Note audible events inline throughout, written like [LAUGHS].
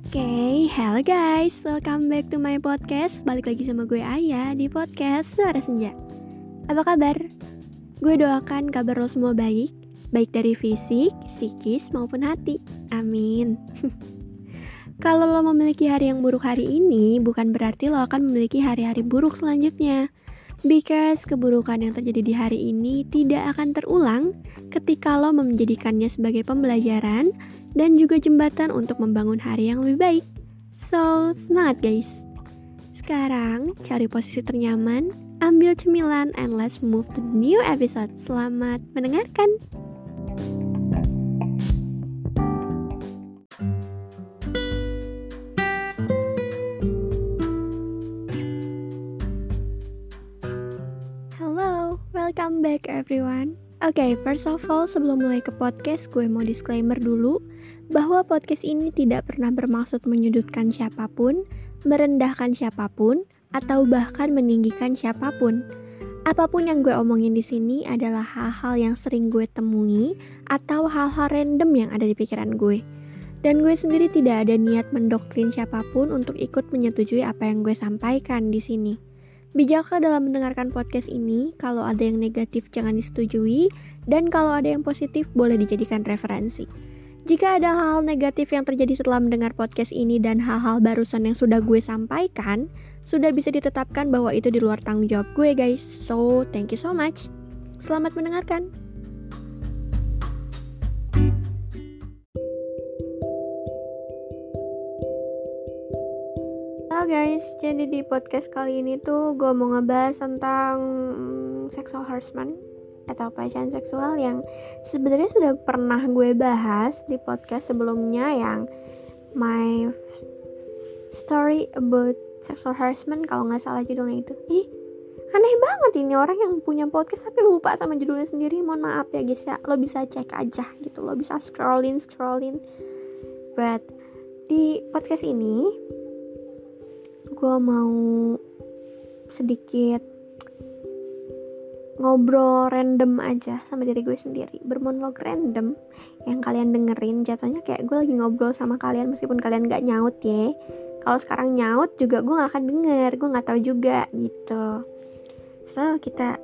Okay, hello guys, welcome back to my podcast. Balik lagi sama gue Ayah di podcast Suara Senja. Apa kabar? Gue doakan kabar lo semua baik. Baik dari fisik, psikis, maupun hati. Amin. [LAUGHS] Kalau lo memiliki hari yang buruk hari ini Bukan berarti lo akan memiliki hari-hari buruk selanjutnya. Because keburukan yang terjadi di hari ini tidak akan terulang ketika lo menjadikannya sebagai pembelajaran dan juga jembatan untuk membangun hari yang lebih baik. So, semangat guys! Sekarang, cari posisi ternyaman, ambil cemilan, and let's move to the new episode. Selamat mendengarkan! welcome back everyone. Oke, okay, first of all, sebelum mulai ke podcast, gue mau disclaimer dulu bahwa podcast ini tidak pernah bermaksud menyudutkan siapa pun, merendahkan siapa pun, atau bahkan meninggikan siapa pun. Apa pun yang gue omongin di sini adalah hal-hal yang sering gue temui atau hal-hal random yang ada di pikiran gue. Dan gue sendiri tidak ada niat mendoktrin siapa pun untuk ikut menyetujui apa yang gue sampaikan di sini. Bijaklah dalam mendengarkan podcast ini, kalau ada yang negatif jangan disetujui, dan kalau ada yang positif boleh dijadikan referensi. Jika ada hal-hal negatif yang terjadi setelah mendengar podcast ini dan hal-hal barusan yang sudah gue sampaikan, sudah bisa ditetapkan bahwa itu di luar tanggung jawab gue guys. So, thank you so much. Selamat mendengarkan. Guys, jadi di podcast kali ini tuh gue mau ngebahas tentang mm, sexual harassment atau pelecehan seksual yang sebenarnya sudah pernah gue bahas di podcast sebelumnya yang my story about sexual harassment kalau nggak salah judulnya itu. Ih, aneh banget ini orang yang punya podcast tapi lupa sama judulnya sendiri. Mohon maaf ya guys ya, lo bisa cek aja gitu, lo bisa scrollin scrollin. But di podcast ini gue mau sedikit ngobrol random aja sama diri gue sendiri. Bermonolog random yang kalian dengerin jatuhnya kayak gue lagi ngobrol sama kalian meskipun kalian gak nyaut ya. Kalau sekarang nyaut juga gue gak akan denger gue gak tahu juga gitu. So kita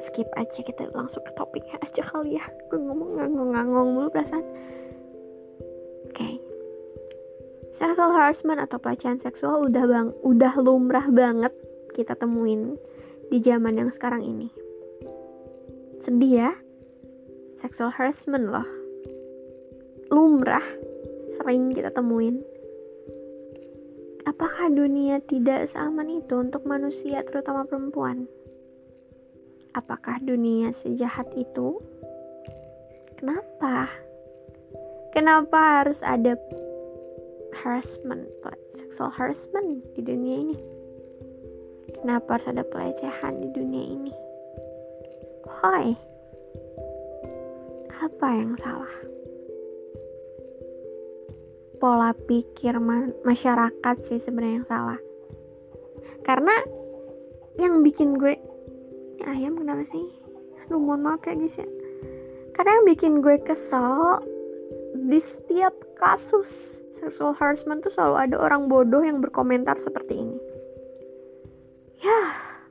skip aja kita langsung ke topiknya aja kali ya. Gue ngomong ngangong-ngangong mulu perasaan. Oke. okay. Sexual harassment atau pelecehan seksual udah bang, udah lumrah banget kita temuin di zaman yang sekarang ini. Sedih ya? Sexual harassment loh. Lumrah, sering kita temuin. Apakah dunia tidak seaman itu untuk manusia terutama perempuan? Apakah dunia sejahat itu? Kenapa? Kenapa harus ada harassment, sexual harassment di dunia ini? Kenapa harus ada pelecehan di dunia ini? Why? Apa yang salah? Pola pikir ma masyarakat sih sebenarnya yang salah. Karena yang bikin gue ini ayam kenapa sih? Aduh mohon maaf ya guys ya. Karena yang bikin gue kesel di setiap kasus sexual harassment tuh selalu ada orang bodoh yang berkomentar seperti ini. Ya,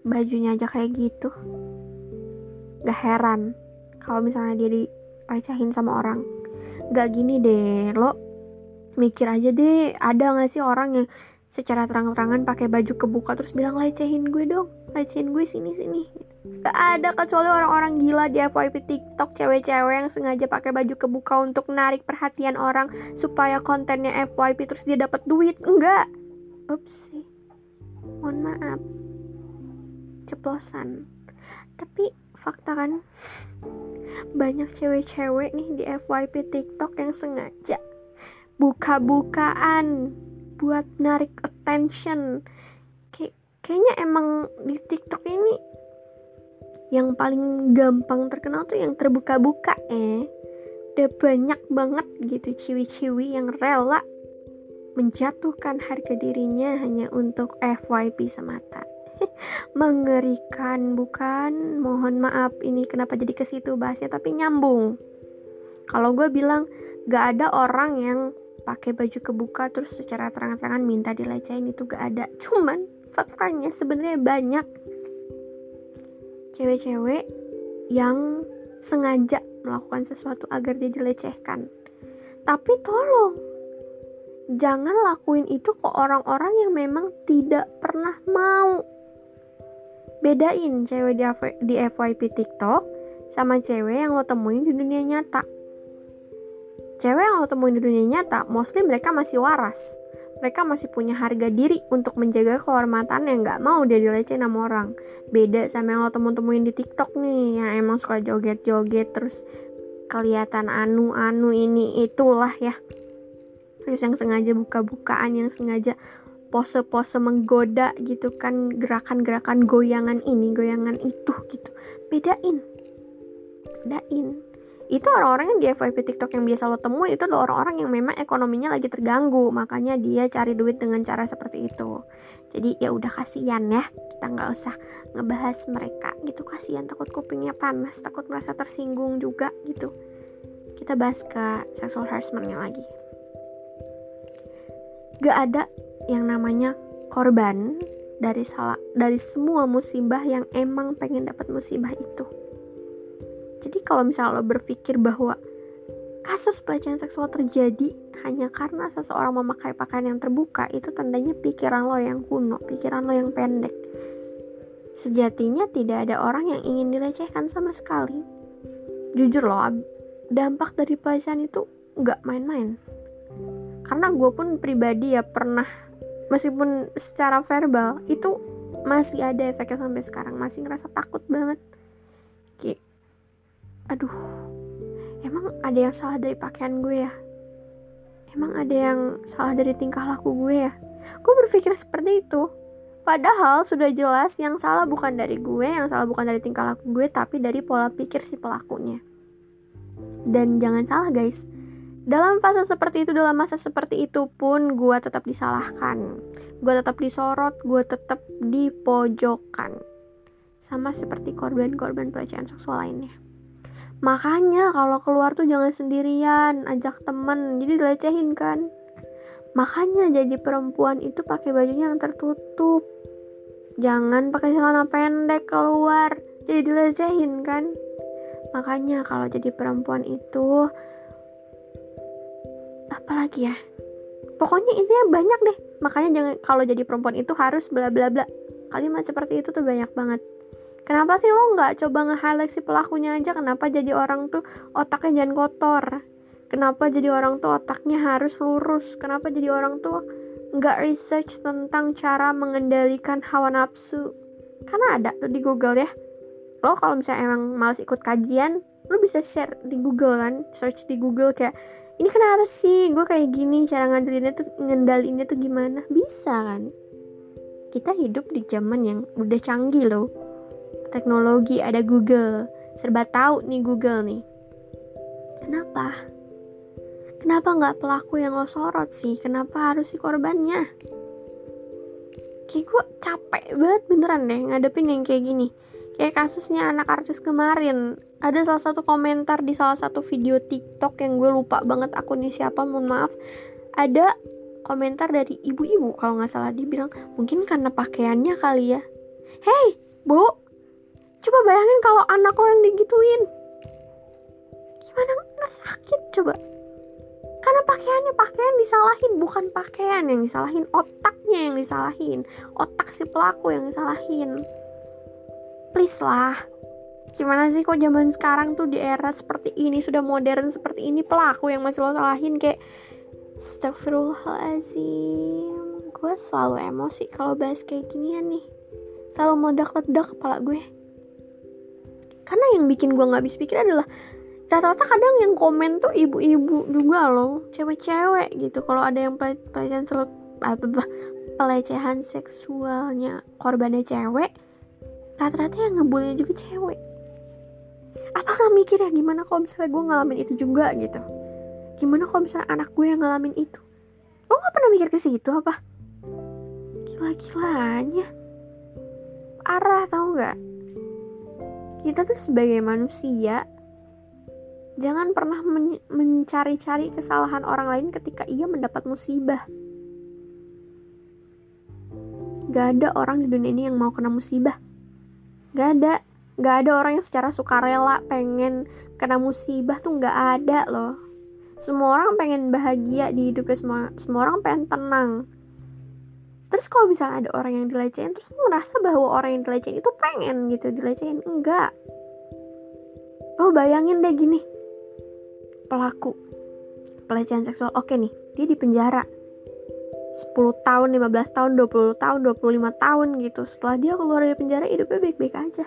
bajunya aja kayak gitu. Gak heran kalau misalnya dia dilecehin sama orang. Gak gini deh, lo mikir aja deh, ada gak sih orang yang secara terang-terangan pakai baju kebuka terus bilang lecehin gue dong, lecehin gue sini-sini. Gak ada kecuali orang-orang gila di FYP TikTok cewek-cewek yang sengaja pakai baju kebuka untuk narik perhatian orang supaya kontennya FYP terus dia dapat duit. Enggak. Ups. Mohon maaf. Ceplosan. Tapi fakta kan banyak cewek-cewek nih di FYP TikTok yang sengaja buka-bukaan buat narik attention. Kay kayaknya emang di TikTok ini yang paling gampang terkenal tuh yang terbuka-buka eh. Udah banyak banget gitu ciwi-ciwi yang rela menjatuhkan harga dirinya hanya untuk FYP semata. [LAUGHS] Mengerikan bukan? Mohon maaf ini kenapa jadi ke situ bahasnya tapi nyambung. Kalau gue bilang gak ada orang yang pakai baju kebuka terus secara terang-terangan minta dilecehin itu gak ada. Cuman faktanya sebenarnya banyak cewek-cewek yang sengaja melakukan sesuatu agar dia dilecehkan. Tapi tolong jangan lakuin itu ke orang-orang yang memang tidak pernah mau. Bedain cewek di FYP TikTok sama cewek yang lo temuin di dunia nyata Cewek yang lo temuin di dunia nyata, mostly mereka masih waras. Mereka masih punya harga diri untuk menjaga kehormatan yang gak mau dia dilecehin sama orang. Beda sama yang lo temuin-temuin di TikTok nih, yang emang suka joget-joget terus kelihatan anu-anu ini itulah ya. Terus yang sengaja buka-bukaan, yang sengaja pose-pose menggoda gitu kan gerakan-gerakan goyangan ini, goyangan itu gitu. Bedain. Bedain itu orang-orang yang di FYP TikTok yang biasa lo temuin itu adalah orang-orang yang memang ekonominya lagi terganggu. Makanya dia cari duit dengan cara seperti itu. Jadi ya udah kasihan ya. Kita nggak usah ngebahas mereka gitu. Kasihan takut kupingnya panas takut merasa tersinggung juga gitu. Kita bahas ke sexual harassmentnya lagi. Gak ada yang namanya korban dari salah dari semua musibah yang emang pengen dapat musibah itu jadi kalau misalnya lo berpikir bahwa kasus pelecehan seksual terjadi hanya karena seseorang memakai pakaian yang terbuka, itu tandanya pikiran lo yang kuno, pikiran lo yang pendek. Sejatinya tidak ada orang yang ingin dilecehkan sama sekali. Jujur loh, dampak dari pelecehan itu nggak main-main. Karena gue pun pribadi ya pernah, meskipun secara verbal, itu masih ada efeknya sampai sekarang. Masih ngerasa takut banget. Kayak aduh emang ada yang salah dari pakaian gue ya? Emang ada yang salah dari tingkah laku gue ya? Gue berpikir seperti itu. Padahal sudah jelas yang salah bukan dari gue yang salah bukan dari tingkah laku gue tapi dari pola pikir si pelakunya. Dan jangan salah guys. Dalam fase seperti itu dalam masa seperti itu pun gue tetap disalahkan. Gue tetap disorot gue tetap dipojokkan sama seperti korban-korban pelecehan seksual lainnya Makanya kalau keluar tuh jangan sendirian, ajak temen, jadi dilecehin kan. Makanya jadi perempuan itu pakai bajunya yang tertutup. Jangan pakai celana pendek keluar, jadi dilecehin kan. Makanya kalau jadi perempuan itu apalagi ya? Pokoknya intinya banyak deh. Makanya jangan kalau jadi perempuan itu harus bla bla bla. Kalimat seperti itu tuh banyak banget. Kenapa sih lo nggak coba nge-highlight si pelakunya aja? Kenapa jadi orang tuh otaknya jangan kotor? Kenapa jadi orang tuh otaknya harus lurus? Kenapa jadi orang tuh nggak research tentang cara mengendalikan hawa nafsu? Karena ada tuh di Google ya. Lo kalau misalnya emang males ikut kajian, lo bisa share di Google kan, search di Google kayak ini kenapa sih gue kayak gini cara ngandelinnya tuh ngendalinnya tuh gimana bisa kan kita hidup di zaman yang udah canggih loh teknologi, ada Google. Serba tahu nih Google nih. Kenapa? Kenapa nggak pelaku yang lo sorot sih? Kenapa harus si korbannya? Kayak gue capek banget beneran deh ngadepin yang kayak gini. Kayak kasusnya anak artis kemarin. Ada salah satu komentar di salah satu video TikTok yang gue lupa banget akunnya siapa, mohon maaf. Ada komentar dari ibu-ibu kalau nggak salah dia bilang mungkin karena pakaiannya kali ya. Hey, bu, Coba bayangin kalau anak lo yang digituin. Gimana nggak sakit coba? Karena pakaiannya pakaian disalahin bukan pakaian yang disalahin, otaknya yang disalahin, otak si pelaku yang disalahin. Please lah, gimana sih kok zaman sekarang tuh di era seperti ini sudah modern seperti ini pelaku yang masih lo salahin kayak Astagfirullahaladzim Gue selalu emosi kalau bahas kayak ginian nih Selalu meledak-ledak kepala gue karena yang bikin gue nggak habis pikir adalah rata-rata kadang yang komen tuh ibu-ibu juga loh cewek-cewek gitu. Kalau ada yang pelecehan sel apa pelecehan seksualnya korbannya cewek rata-rata yang ngebully juga cewek. Apa nggak mikir ya gimana kalau misalnya gue ngalamin itu juga gitu? Gimana kalau misalnya anak gue yang ngalamin itu? Lo nggak pernah mikir ke situ apa? Gila-gilanya. Parah tau nggak kita tuh sebagai manusia Jangan pernah men mencari-cari kesalahan orang lain ketika ia mendapat musibah. Gak ada orang di dunia ini yang mau kena musibah. Gak ada. Gak ada orang yang secara sukarela pengen kena musibah tuh gak ada loh. Semua orang pengen bahagia di hidupnya semua. Semua orang pengen tenang. Terus kalau misalnya ada orang yang dilecehin, terus merasa bahwa orang yang dilecehin itu pengen gitu dilecehin. Enggak. Lo bayangin deh gini. Pelaku pelecehan seksual. Oke nih, dia di penjara 10 tahun, 15 tahun, 20 tahun, 25 tahun gitu. Setelah dia keluar dari penjara, hidupnya baik-baik aja.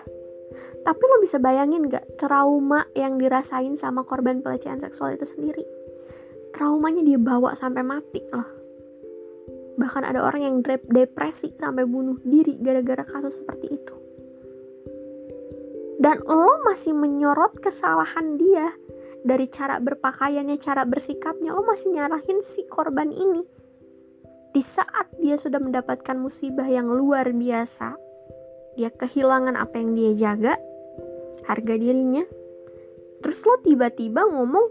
Tapi lo bisa bayangin gak trauma yang dirasain sama korban pelecehan seksual itu sendiri? traumanya dia bawa sampai mati loh bahkan ada orang yang depresi sampai bunuh diri gara-gara kasus seperti itu dan lo masih menyorot kesalahan dia dari cara berpakaiannya, cara bersikapnya, lo masih nyarahin si korban ini. Di saat dia sudah mendapatkan musibah yang luar biasa, dia kehilangan apa yang dia jaga, harga dirinya. Terus lo tiba-tiba ngomong,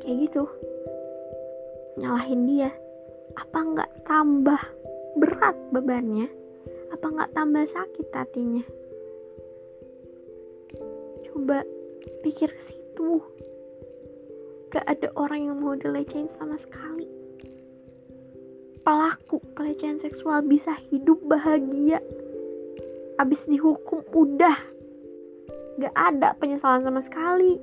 kayak gitu nyalahin dia apa nggak tambah berat bebannya? Apa nggak tambah sakit hatinya? Coba pikir ke situ. Gak ada orang yang mau dilecehin sama sekali. Pelaku pelecehan seksual bisa hidup bahagia. Abis dihukum udah. Gak ada penyesalan sama sekali.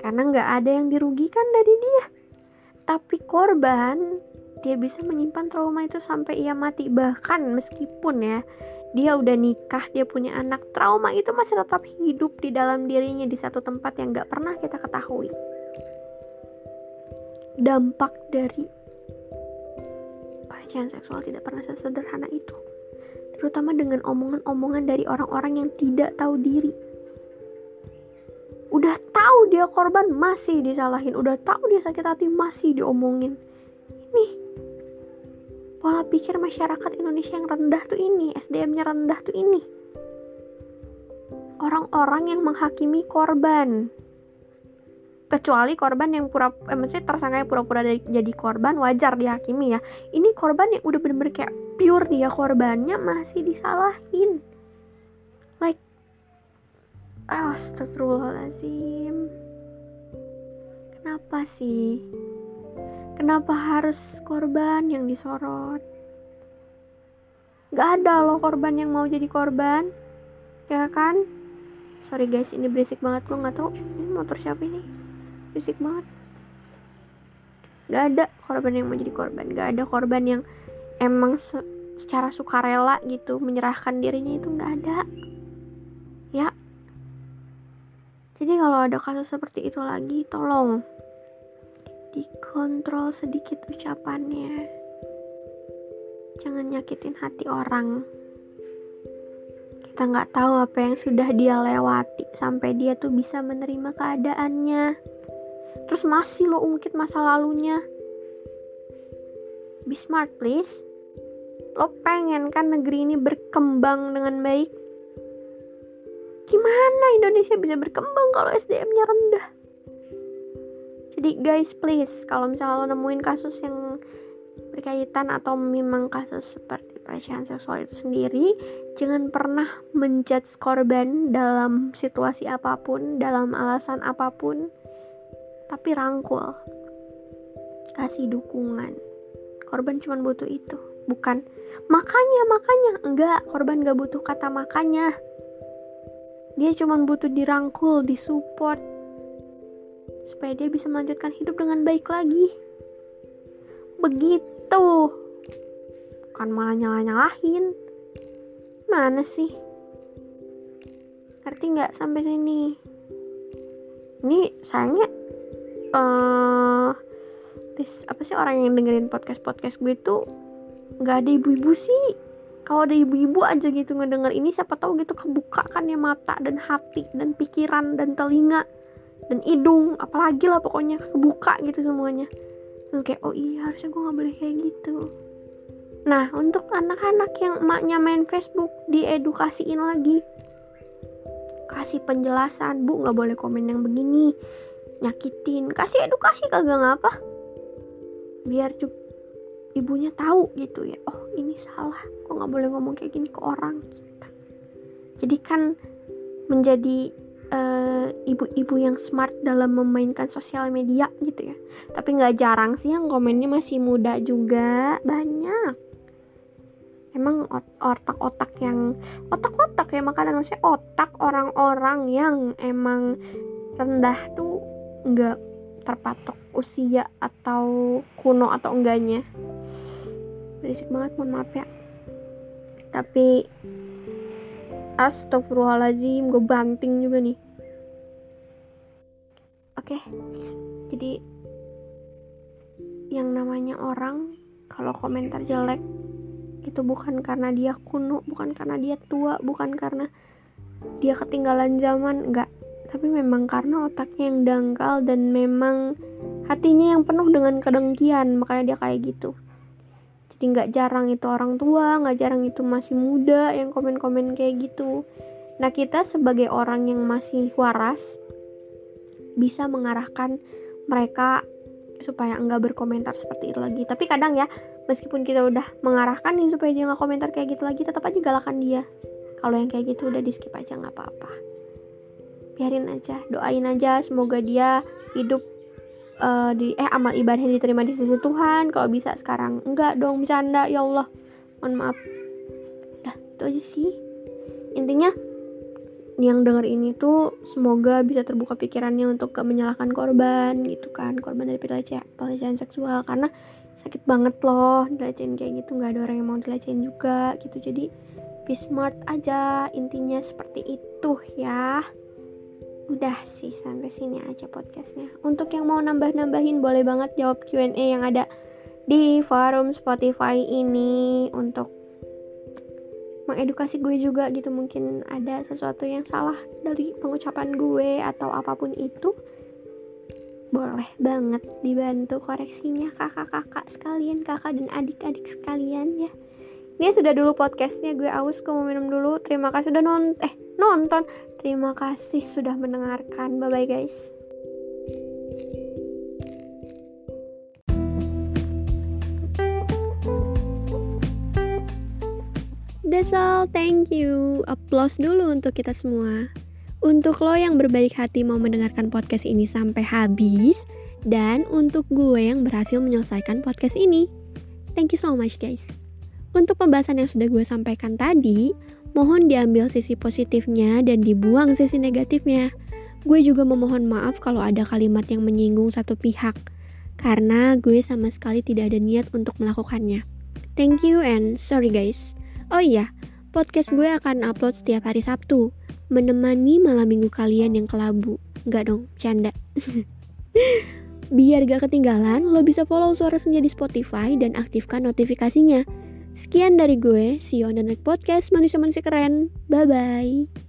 Karena nggak ada yang dirugikan dari dia. Tapi korban, dia bisa menyimpan trauma itu sampai ia mati. Bahkan meskipun ya, dia udah nikah, dia punya anak, trauma itu masih tetap hidup di dalam dirinya di satu tempat yang nggak pernah kita ketahui. Dampak dari pelecehan seksual tidak pernah sesederhana itu. Terutama dengan omongan-omongan dari orang-orang yang tidak tahu diri udah tahu dia korban masih disalahin udah tahu dia sakit hati masih diomongin ini. Pola pikir masyarakat Indonesia yang rendah tuh ini SDM-nya rendah tuh ini. Orang-orang yang menghakimi korban. Kecuali korban yang pura eh, maksudnya tersangka yang pura-pura jadi korban wajar dihakimi ya. Ini korban yang udah bener-bener kayak pure dia korbannya masih disalahin. Like Astagfirullahaladzim. Kenapa sih? Kenapa harus korban yang disorot? Gak ada loh korban yang mau jadi korban. Ya kan? Sorry guys, ini berisik banget. Gue gak tau ini motor siapa ini. Berisik banget. Gak ada korban yang mau jadi korban. Gak ada korban yang emang secara sukarela gitu Menyerahkan dirinya itu gak ada. Ya. Jadi kalau ada kasus seperti itu lagi, tolong dikontrol sedikit ucapannya. Jangan nyakitin hati orang. Kita nggak tahu apa yang sudah dia lewati sampai dia tuh bisa menerima keadaannya. Terus masih lo ungkit masa lalunya. Be smart please. Lo pengen kan negeri ini berkembang dengan baik? Gimana Indonesia bisa berkembang kalau SDM-nya rendah? Jadi guys please, kalau misalnya lo nemuin kasus yang berkaitan atau memang kasus seperti pelecehan seksual itu sendiri, jangan pernah menjudge korban dalam situasi apa pun, dalam alasan apa pun, tapi rangkul, kasih dukungan. Korban cuma butuh itu, bukan. Makanya makanya. Enggak korban gak butuh kata makanya. Dia cuma butuh dirangkul, disupport supaya dia bisa melanjutkan hidup dengan baik lagi. Begitu. Bukan malah nyalah-nyalahin. Mana sih? Ngerti nggak sampai sini? Ini sayangnya uh, apa sih orang yang dengerin podcast podcast gue tuh nggak ada ibu-ibu sih kalau ada ibu-ibu aja gitu ngedenger ini siapa tahu gitu kebuka kan ya mata dan hati dan pikiran dan telinga dan hidung apalagi lah pokoknya. Kebuka gitu semuanya. Terus kayak oh iya harusnya gue nggak boleh kayak gitu. Nah untuk anak-anak yang emaknya main Facebook diedukasiin lagi. Kasih penjelasan bu nggak boleh komen yang begini. Nyakitin. Kasih edukasi kagak ngapa. Biar ibunya tahu gitu ya oh ini salah. Kok nggak boleh ngomong kayak gini ke orang. Gitu jadi kan menjadi ibu-ibu uh, yang smart dalam memainkan sosial media gitu ya. Tapi nggak jarang sih yang komennya masih muda juga banyak. Emang otak-otak yang otak-otak ya makanan maksudnya otak orang-orang yang emang rendah tuh nggak terpatok usia atau kuno atau enggaknya. Berisik banget mohon maaf ya. Tapi astagfirullahaladzim gue banting juga nih. Oke jadi yang namanya orang kalau komentar jelek itu bukan karena dia kuno bukan karena dia tua bukan karena dia ketinggalan zaman enggak. Tapi memang karena otaknya yang dangkal dan memang hatinya yang penuh dengan kedengkian makanya dia kayak gitu jadi nggak jarang itu orang tua nggak jarang itu masih muda yang komen-komen kayak gitu. Nah kita sebagai orang yang masih waras bisa mengarahkan mereka supaya enggak berkomentar seperti itu lagi. Tapi kadang ya meskipun kita udah mengarahkan nih supaya dia nggak komentar kayak gitu lagi tetap aja galakan dia. Kalau yang kayak gitu udah di skip aja nggak apa-apa. Biarin aja doain aja semoga dia hidup uh, di eh amal ibadahnya diterima di sisi Tuhan kalau bisa sekarang. Enggak dong bercanda ya Allah. Mohon maaf. Dah itu aja sih. Intinya yang denger ini tuh semoga bisa terbuka pikirannya untuk gak menyalahkan korban gitu kan. Korban dari pelecehan, pelecehan seksual. Karena sakit banget loh dilecehin kayak gitu. Nggak ada orang yang mau dilecehin juga gitu. Jadi be smart aja. Intinya seperti itu ya udah sih sampai sini aja podcastnya. Untuk yang mau nambah-nambahin boleh banget jawab Q&A yang ada di forum Spotify ini. Untuk mengedukasi gue juga gitu mungkin ada sesuatu yang salah dari pengucapan gue atau apa pun itu boleh banget dibantu koreksinya kakak-kakak sekalian kakak dan adik-adik sekalian ya. Ini sudah dulu podcastnya gue aus gue mau minum dulu. Terima kasih sudah non eh nonton terima kasih sudah mendengarkan bye bye guys That's all, thank you. Applause dulu untuk kita semua. Untuk lo yang berbaik hati mau mendengarkan podcast ini sampai habis, dan untuk gue yang berhasil menyelesaikan podcast ini. Thank you so much guys. Untuk pembahasan yang sudah gue sampaikan tadi, mohon diambil sisi positifnya dan dibuang sisi negatifnya. Gue juga memohon maaf kalau ada kalimat yang menyinggung satu pihak, karena gue sama sekali tidak ada niat untuk melakukannya. Thank you and sorry guys. Oh iya, podcast gue akan upload setiap hari Sabtu, menemani malam minggu kalian yang kelabu. Enggak dong, canda. [LAUGHS] Biar gak ketinggalan, lo bisa follow Suara Senja di Spotify dan aktifkan notifikasinya. Sekian dari gue, see you on the next podcast manusia-manusia keren. Bye-bye.